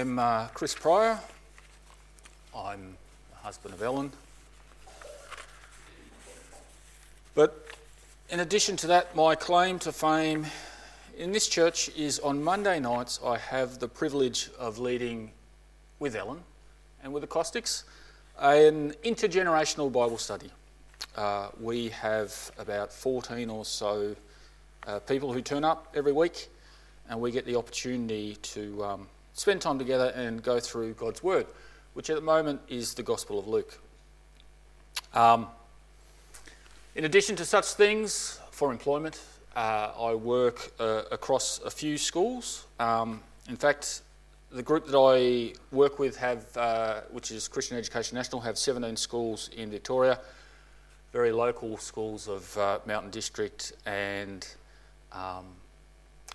am uh, Chris Pryor. I'm the husband of Ellen. But in addition to that, my claim to fame in this church is on Monday nights, I have the privilege of leading with Ellen and with the Acoustics an intergenerational Bible study. Uh, we have about 14 or so uh, people who turn up every week, and we get the opportunity to um, spend time together and go through God's Word, which at the moment is the Gospel of Luke. Um, in addition to such things, for employment, uh, I work uh, across a few schools. Um, in fact, the group that I work with have, uh, which is Christian Education National, have 17 schools in Victoria, very local schools of uh, Mountain District and um,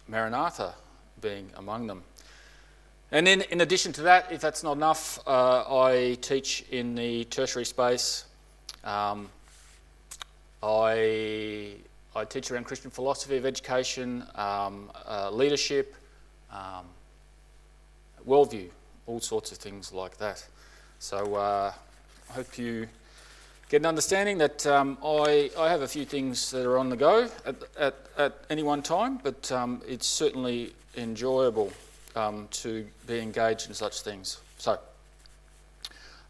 Maranatha being among them. And then, in addition to that, if that's not enough, uh, I teach in the tertiary space. Um, I I teach around Christian philosophy of education, um, uh, leadership, um, worldview, all sorts of things like that. So uh, I hope you get an understanding that um, I, I have a few things that are on the go at, at, at any one time, but um, it's certainly enjoyable um, to be engaged in such things. So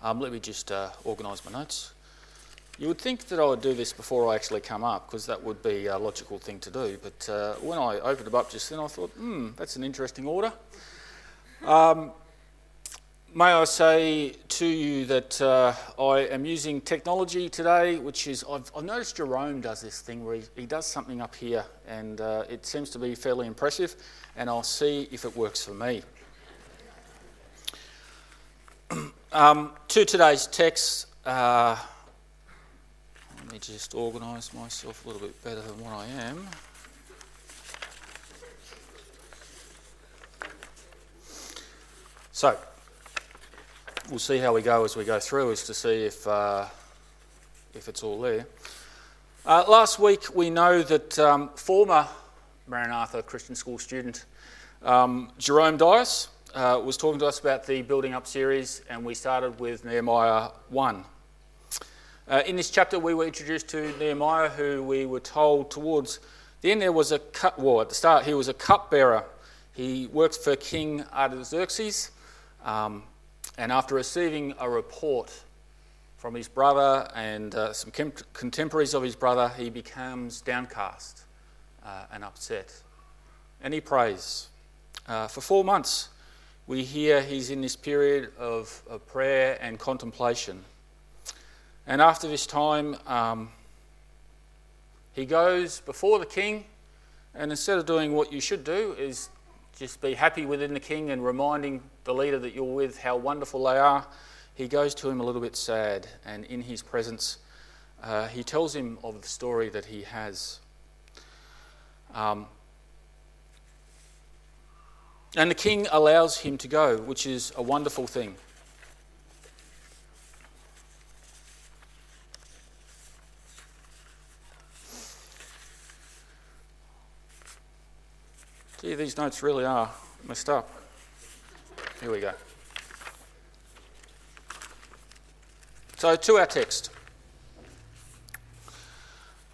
um, let me just uh, organise my notes. You would think that I would do this before I actually come up because that would be a logical thing to do. But uh, when I opened them up just then, I thought, hmm, that's an interesting order. Um, may I say to you that uh, I am using technology today, which is, I've, I've, noticed Jerome does this thing where he, he does something up here and uh, it seems to be fairly impressive, and I'll see if it works for me. um, to today's text, uh, let me just organise myself a little bit better than what I am. So, we'll see how we go as we go through, is to see if, uh, if it's all there. Uh, last week, we know that um, former Maranatha Christian School student um, Jerome Dias uh, was talking to us about the Building Up series, and we started with Nehemiah 1. Uh, in this chapter, we were introduced to Nehemiah, who we were told towards the end there was a cup. Well, at the start, he was a cupbearer. He worked for King Artaxerxes, um, and after receiving a report from his brother and uh, some contemporaries of his brother, he becomes downcast uh, and upset. And he prays. Uh, for four months, we hear he's in this period of, of prayer and contemplation. And after this time, um, he goes before the king, and instead of doing what you should do, is just be happy within the king and reminding the leader that you're with how wonderful they are, he goes to him a little bit sad, and in his presence, uh, he tells him of the story that he has. Um, and the king allows him to go, which is a wonderful thing. Gee, these notes really are messed up. Here we go. So, to our text.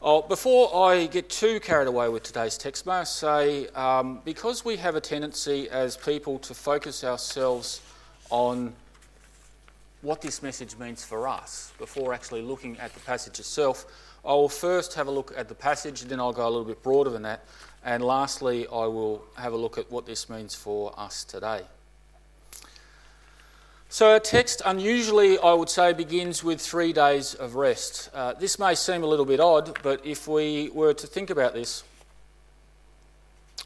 Oh, before I get too carried away with today's text, may I say, um, because we have a tendency as people to focus ourselves on what this message means for us before actually looking at the passage itself, I will first have a look at the passage, then I'll go a little bit broader than that, and lastly, I will have a look at what this means for us today. So, our text, unusually, I would say, begins with three days of rest. Uh, this may seem a little bit odd, but if we were to think about this,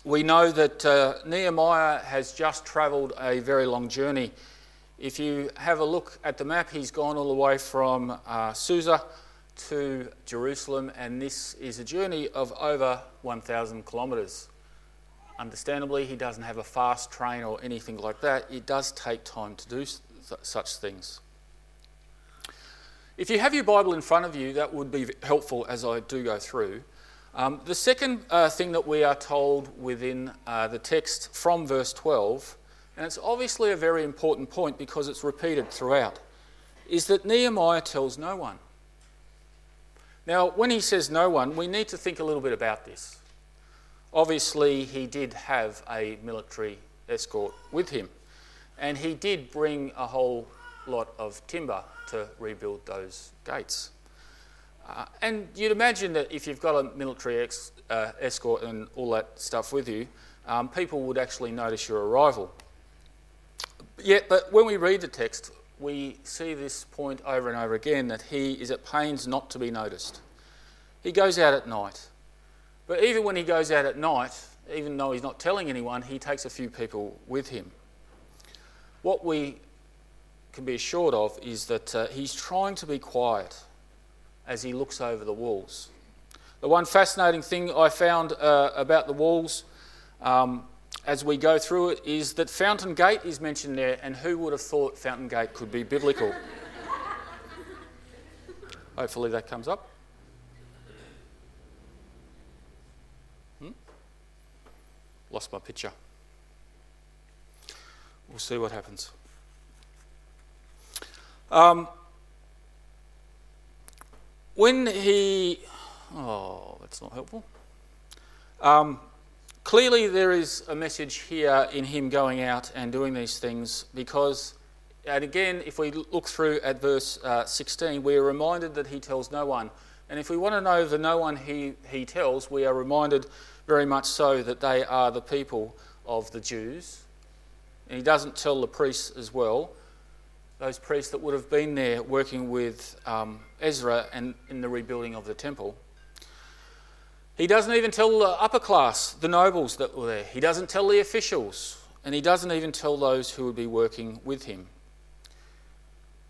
we know that uh, Nehemiah has just travelled a very long journey. If you have a look at the map, he's gone all the way from uh, Susa to Jerusalem, and this is a journey of over 1,000 kilometres. Understandably, he doesn't have a fast train or anything like that. It does take time to do such things. If you have your Bible in front of you, that would be helpful as I do go through. Um, the second uh, thing that we are told within uh, the text from verse 12 and it's obviously a very important point because it's repeated throughout, is that Nehemiah tells no one. Now, when he says no one, we need to think a little bit about this. Obviously, he did have a military escort with him, and he did bring a whole lot of timber to rebuild those gates. Uh, and you'd imagine that if you've got a military ex, uh, escort and all that stuff with you, um, people would actually notice your arrival. Yet, but when we read the text, we see this point over and over again that he is at pains not to be noticed. He goes out at night. But even when he goes out at night, even though he's not telling anyone, he takes a few people with him. What we can be assured of is that uh, he's trying to be quiet as he looks over the walls. The one fascinating thing I found uh, about the walls um, as we go through it is that Fountain Gate is mentioned there, and who would have thought Fountain Gate could be biblical? Hopefully that comes up. Hmm? Lost my picture. We'll see what happens. Um, when he. Oh, that's not helpful. Um, clearly, there is a message here in him going out and doing these things because, and again, if we look through at verse uh, 16, we are reminded that he tells no one. And if we want to know the no one he, he tells, we are reminded very much so that they are the people of the Jews. And he doesn't tell the priests as well those priests that would have been there working with um, Ezra and in the rebuilding of the temple. He doesn't even tell the upper class, the nobles that were there. He doesn't tell the officials, and he doesn't even tell those who would be working with him.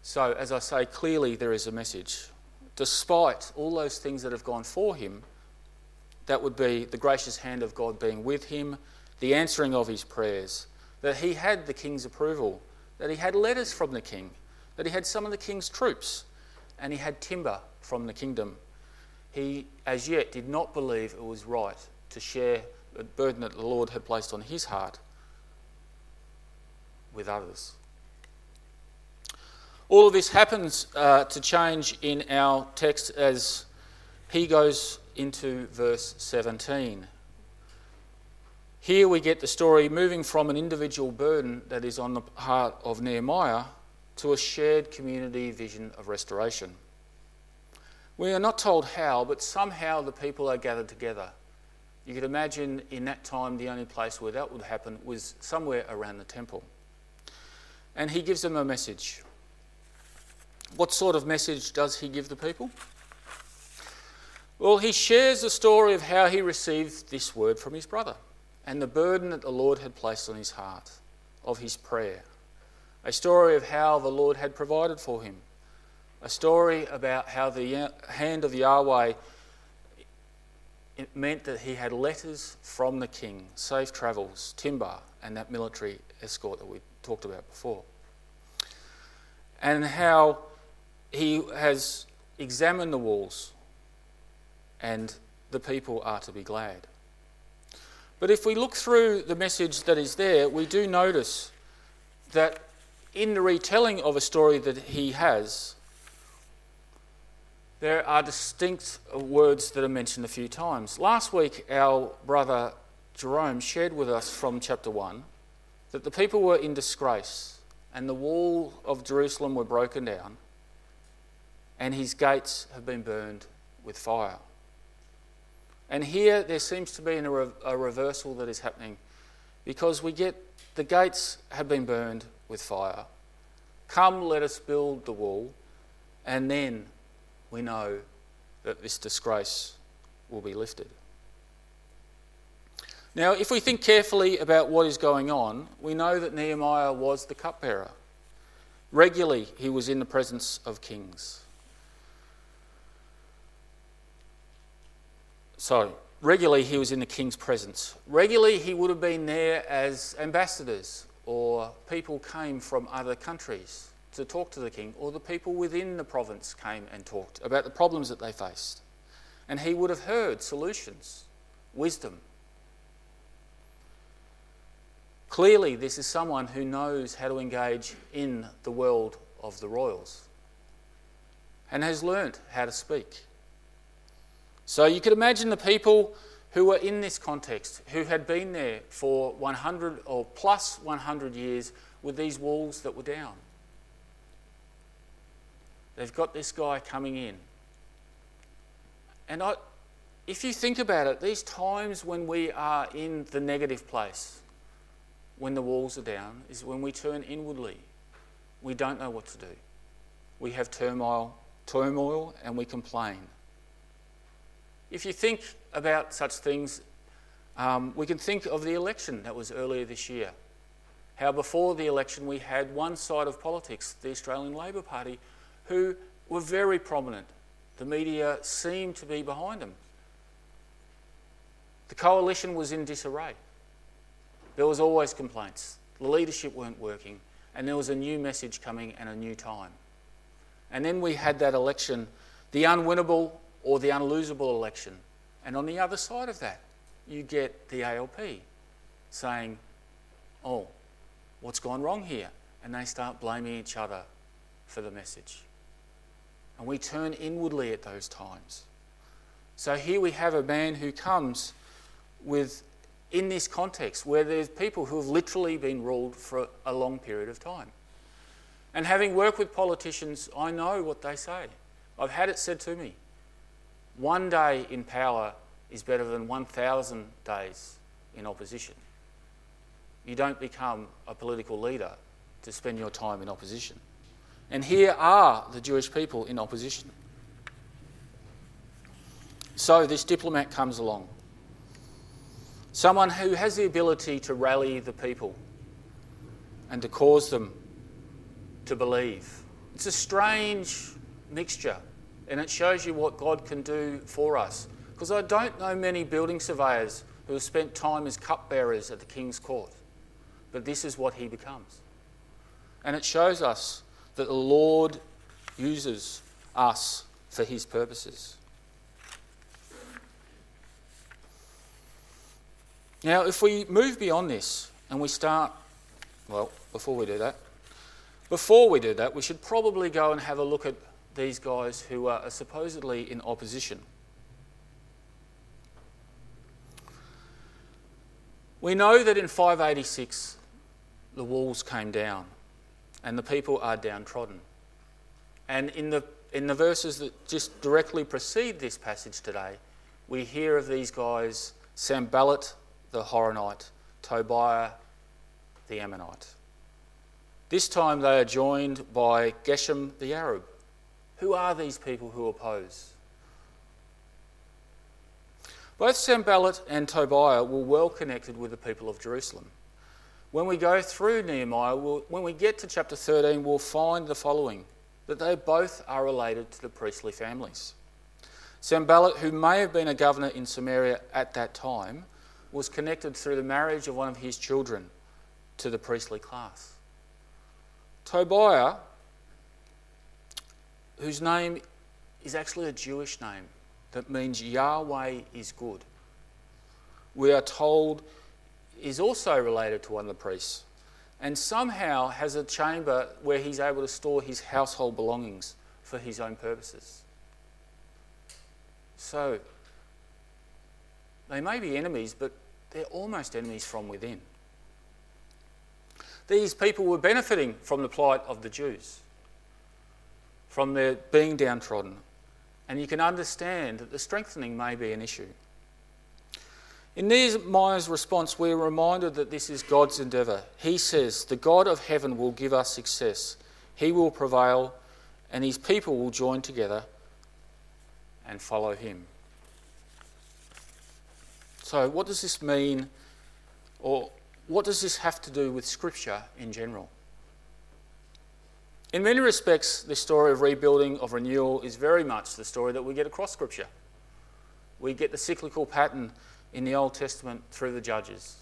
So, as I say, clearly there is a message. Despite all those things that have gone for him, that would be the gracious hand of God being with him, the answering of his prayers, that he had the king's approval that he had letters from the king, that he had some of the king's troops, and he had timber from the kingdom. He, as yet, did not believe it was right to share the burden that the Lord had placed on his heart with others. All of this happens uh, to change in our text as he goes into verse 17. Here we get the story moving from an individual burden that is on the heart of Nehemiah to a shared community vision of restoration. We are not told how, but somehow the people are gathered together. You could imagine in that time the only place where that would happen was somewhere around the temple. And he gives them a message. What sort of message does he give the people? Well, he shares the story of how he received this word from his brother and the burden that the Lord had placed on his heart of his prayer. A story of how the Lord had provided for him. A story about how the hand of Yahweh meant that he had letters from the king, safe travels, timber, and that military escort that we talked about before. And how he has examined the walls, and the people are to be glad. But if we look through the message that is there, we do notice that in the retelling of a story that he has, there are distinct words that are mentioned a few times. Last week, our brother Jerome shared with us from chapter 1 that the people were in disgrace and the wall of Jerusalem were broken down and his gates have been burned with fire. And here there seems to be a, a reversal that is happening because we get the gates have been burned with fire. Come, let us build the wall, and then we know that this disgrace will be lifted. Now, if we think carefully about what is going on, we know that Nehemiah was the cupbearer. Regularly, he was in the presence of kings. So, regularly he was in the king's presence. Regularly he would have been there as ambassadors or people came from other countries to talk to the king, or the people within the province came and talked about the problems that they faced. And he would have heard solutions, wisdom. Clearly, this is someone who knows how to engage in the world of the royals and has learnt how to speak. So you could imagine the people who were in this context, who had been there for 100 or plus 100 years with these walls that were down. They've got this guy coming in. And I, if you think about it, these times when we are in the negative place, when the walls are down, is when we turn inwardly. We don't know what to do. We have turmoil, turmoil, and we complain. If you think about such things, um, we can think of the election that was earlier this year. How before the election we had one side of politics, the Australian Labor Party, who were very prominent. The media seemed to be behind them. The coalition was in disarray. There was always complaints. The leadership weren't working, and there was a new message coming and a new time. And then we had that election, the unwinnable or the unlosable election. And on the other side of that, you get the ALP saying, Oh, what's gone wrong here? And they start blaming each other for the message. And we turn inwardly at those times. So here we have a man who comes with, in this context, where there's people who have literally been ruled for a long period of time. And having worked with politicians, I know what they say. I've had it said to me one day in power is better than 1,000 days in opposition. You don't become a political leader to spend your time in opposition. And here are the Jewish people in opposition. So this diplomat comes along. Someone who has the ability to rally the people and to cause them to believe. It's a strange mixture, and it shows you what God can do for us. Because I don't know many building surveyors who have spent time as cupbearers at the king's court, but this is what he becomes. And it shows us that the Lord uses us for his purposes. Now, if we move beyond this and we start, well, before we do that, before we do that, we should probably go and have a look at these guys who are supposedly in opposition. We know that in 586 the walls came down and the people are downtrodden. And in the, in the verses that just directly precede this passage today, we hear of these guys Sanballat the Horonite, Tobiah the Ammonite. This time they are joined by Geshem the Arab. Who are these people who oppose? Both Sanballat and Tobiah were well connected with the people of Jerusalem. When we go through Nehemiah, we'll, when we get to chapter 13, we'll find the following that they both are related to the priestly families. Sanballat, who may have been a governor in Samaria at that time, was connected through the marriage of one of his children to the priestly class. Tobiah, whose name is actually a Jewish name that means Yahweh is good, we are told is also related to one of the priests and somehow has a chamber where he's able to store his household belongings for his own purposes. So, they may be enemies, but they're almost enemies from within. These people were benefiting from the plight of the Jews, from their being downtrodden, and you can understand that the strengthening may be an issue. In Nehemiah's response, we're reminded that this is God's endeavour. He says, The God of heaven will give us success. He will prevail, and his people will join together and follow him. So, what does this mean, or what does this have to do with Scripture in general? In many respects, this story of rebuilding, of renewal, is very much the story that we get across Scripture. We get the cyclical pattern in the Old Testament through the judges,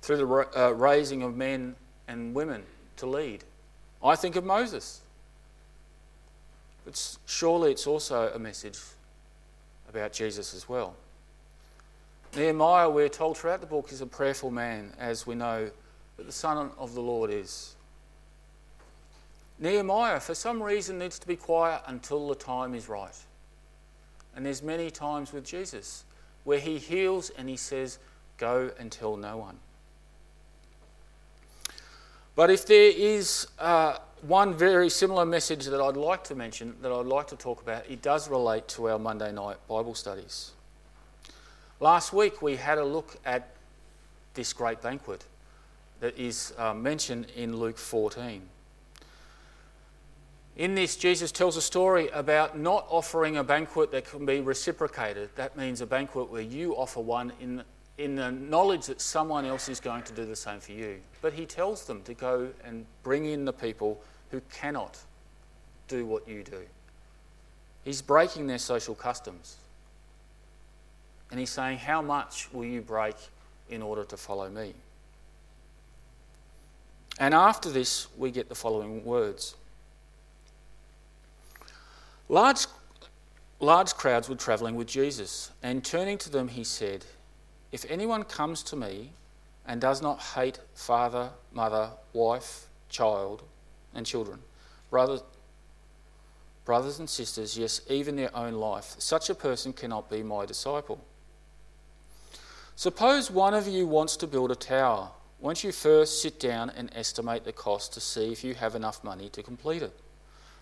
through the uh, raising of men and women to lead. I think of Moses. But surely it's also a message about Jesus as well. Nehemiah, we're told throughout the book, is a prayerful man, as we know that the Son of the Lord is. Nehemiah, for some reason, needs to be quiet until the time is right. And there's many times with Jesus where he heals and he says, Go and tell no one. But if there is uh, one very similar message that I'd like to mention, that I'd like to talk about, it does relate to our Monday night Bible studies. Last week we had a look at this great banquet that is uh, mentioned in Luke 14. In this, Jesus tells a story about not offering a banquet that can be reciprocated. That means a banquet where you offer one in, in the knowledge that someone else is going to do the same for you. But he tells them to go and bring in the people who cannot do what you do. He's breaking their social customs. And he's saying, How much will you break in order to follow me? And after this, we get the following words Large, large crowds were travelling with Jesus, and turning to them, he said, If anyone comes to me and does not hate father, mother, wife, child, and children, brothers, brothers and sisters, yes, even their own life, such a person cannot be my disciple. Suppose one of you wants to build a tower. Won't you first sit down and estimate the cost to see if you have enough money to complete it?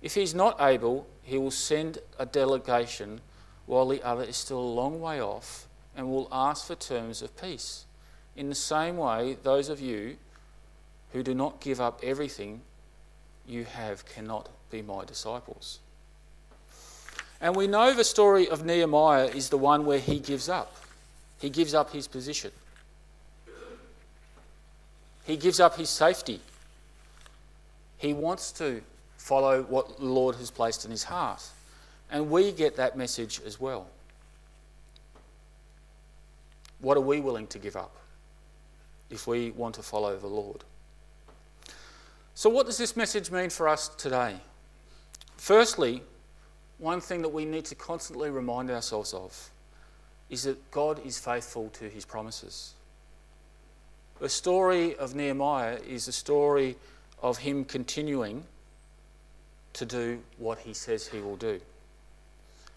If he's not able, he will send a delegation while the other is still a long way off and will ask for terms of peace. In the same way, those of you who do not give up everything you have cannot be my disciples. And we know the story of Nehemiah is the one where he gives up. He gives up his position, he gives up his safety. He wants to follow what the Lord has placed in his heart. And we get that message as well. What are we willing to give up if we want to follow the Lord? So, what does this message mean for us today? Firstly, one thing that we need to constantly remind ourselves of is that God is faithful to his promises. The story of Nehemiah is a story of him continuing to do what he says he will do.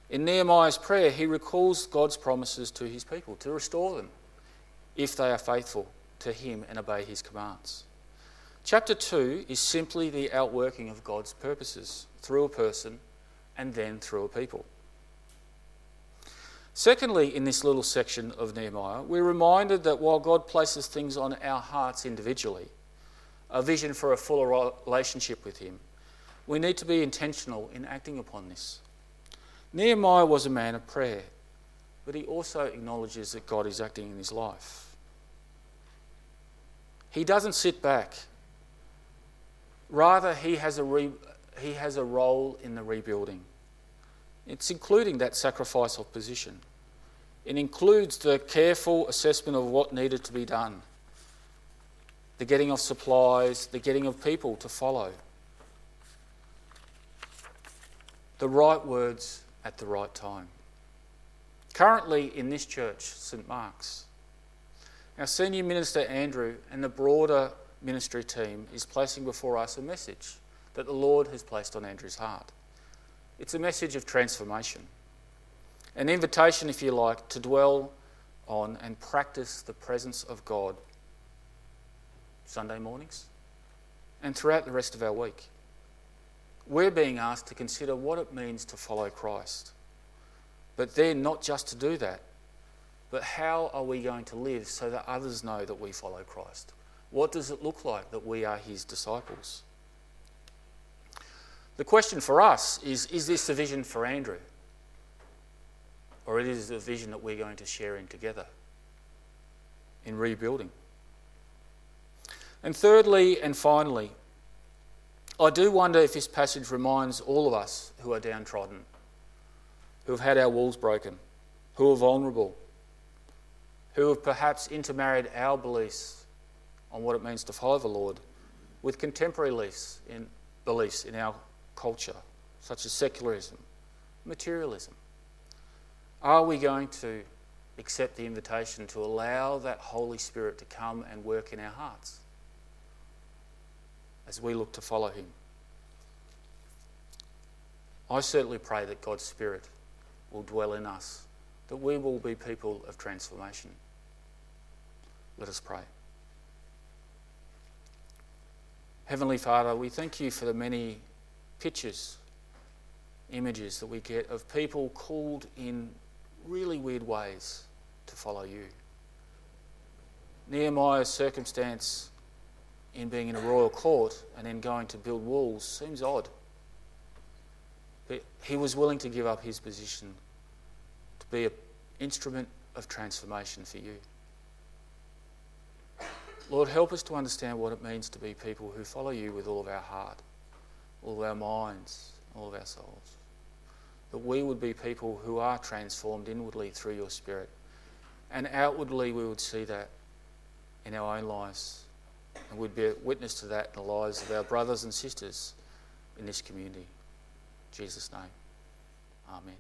In Nehemiah's prayer, he recalls God's promises to his people to restore them if they are faithful to him and obey his commands. Chapter 2 is simply the outworking of God's purposes through a person and then through a people. Secondly, in this little section of Nehemiah, we're reminded that while God places things on our hearts individually, a vision for a fuller relationship with Him, we need to be intentional in acting upon this. Nehemiah was a man of prayer, but he also acknowledges that God is acting in his life. He doesn't sit back. Rather, he has a, re- he has a role in the rebuilding. It's including that sacrifice of position. It includes the careful assessment of what needed to be done, the getting of supplies, the getting of people to follow. The right words at the right time. Currently in this church, St Mark's, our senior minister Andrew and the broader ministry team is placing before us a message that the Lord has placed on Andrew's heart. It's a message of transformation, an invitation, if you like, to dwell on and practice the presence of God Sunday mornings and throughout the rest of our week we're being asked to consider what it means to follow Christ. But then, not just to do that, but how are we going to live so that others know that we follow Christ? What does it look like that we are his disciples? The question for us is is this a vision for Andrew? Or it is a vision that we're going to share in together in rebuilding? And thirdly and finally, I do wonder if this passage reminds all of us who are downtrodden, who have had our walls broken, who are vulnerable, who have perhaps intermarried our beliefs on what it means to follow the Lord with contemporary beliefs in, beliefs in our culture, such as secularism, materialism. Are we going to accept the invitation to allow that Holy Spirit to come and work in our hearts as we look to follow Him? I certainly pray that God's Spirit will dwell in us, that we will be people of transformation. Let us pray. Heavenly Father, we thank you for the many pictures, images that we get of people called in really weird ways to follow you. Nehemiah's circumstance in being in a royal court and then going to build walls seems odd. But he was willing to give up his position to be an instrument of transformation for you. Lord, help us to understand what it means to be people who follow you with all of our heart, all of our minds, all of our souls. That we would be people who are transformed inwardly through your Spirit. And outwardly, we would see that in our own lives. And we'd be a witness to that in the lives of our brothers and sisters in this community. In Jesus' name, Amen.